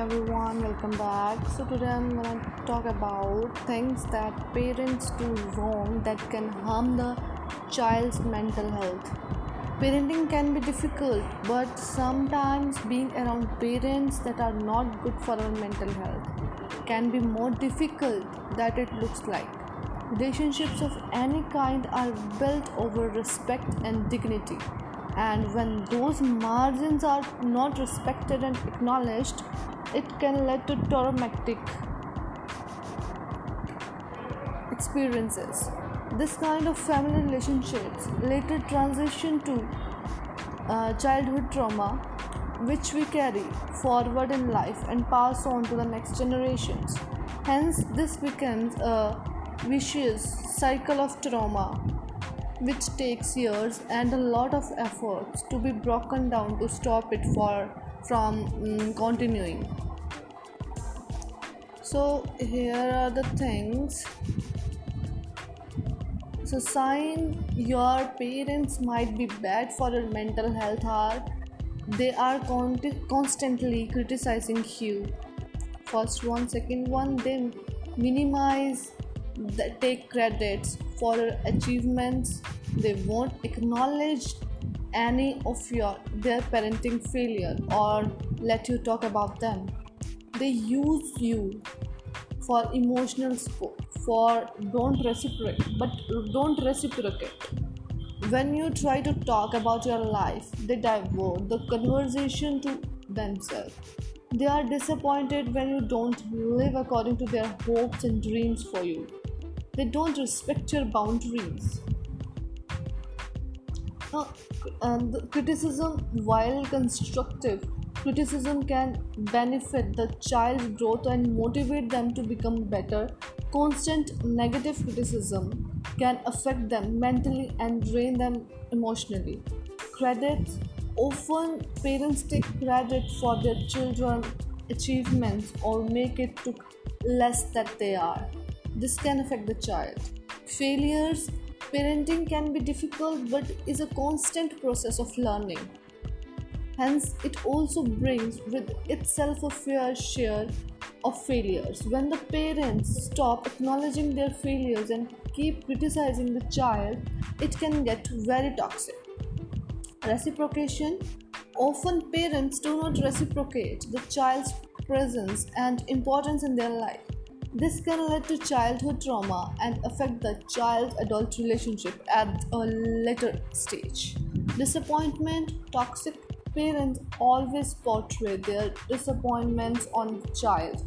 everyone, welcome back. So today I'm gonna talk about things that parents do wrong that can harm the child's mental health. Parenting can be difficult, but sometimes being around parents that are not good for our mental health can be more difficult than it looks like. Relationships of any kind are built over respect and dignity and when those margins are not respected and acknowledged it can lead to traumatic experiences. This kind of family relationships later transition to uh, childhood trauma which we carry forward in life and pass on to the next generations. Hence this becomes a vicious cycle of trauma which takes years and a lot of efforts to be broken down to stop it for from um, continuing. So here are the things. So sign your parents might be bad for your mental health are they are con- constantly criticizing you. First one second one they minimize that take credits for achievements they won't acknowledge any of your their parenting failure or let you talk about them. They use you for emotional support for don't reciprocate but don't reciprocate. When you try to talk about your life they divert the conversation to themselves. They are disappointed when you don't live according to their hopes and dreams for you they don't respect your boundaries. Uh, and criticism, while constructive, criticism can benefit the child's growth and motivate them to become better. Constant negative criticism can affect them mentally and drain them emotionally. Credit often parents take credit for their children's achievements or make it look less that they are this can affect the child. Failures, parenting can be difficult but is a constant process of learning. Hence, it also brings with itself a fair share of failures. When the parents stop acknowledging their failures and keep criticizing the child, it can get very toxic. Reciprocation often parents do not reciprocate the child's presence and importance in their life. This can lead to childhood trauma and affect the child adult relationship at a later stage. Disappointment, toxic parents always portray their disappointments on the child.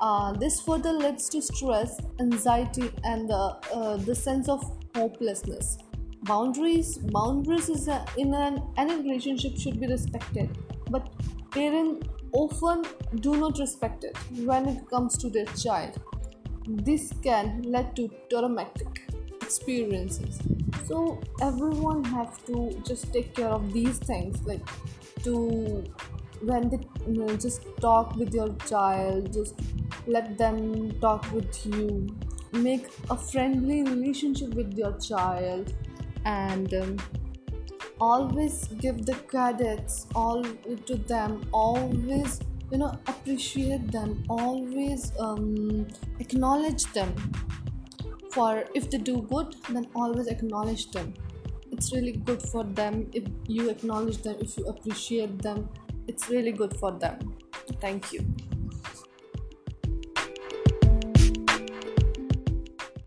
Uh, this further leads to stress, anxiety, and the, uh, the sense of hopelessness. Boundaries, boundaries is a, in an any relationship should be respected, but parents often do not respect it when it comes to their child. This can lead to traumatic experiences. So everyone have to just take care of these things, like to when they you know, just talk with your child, just let them talk with you. Make a friendly relationship with your child, and. Um, always give the credits all to them always you know appreciate them always um, acknowledge them. For if they do good then always acknowledge them. It's really good for them if you acknowledge them if you appreciate them. It's really good for them. Thank you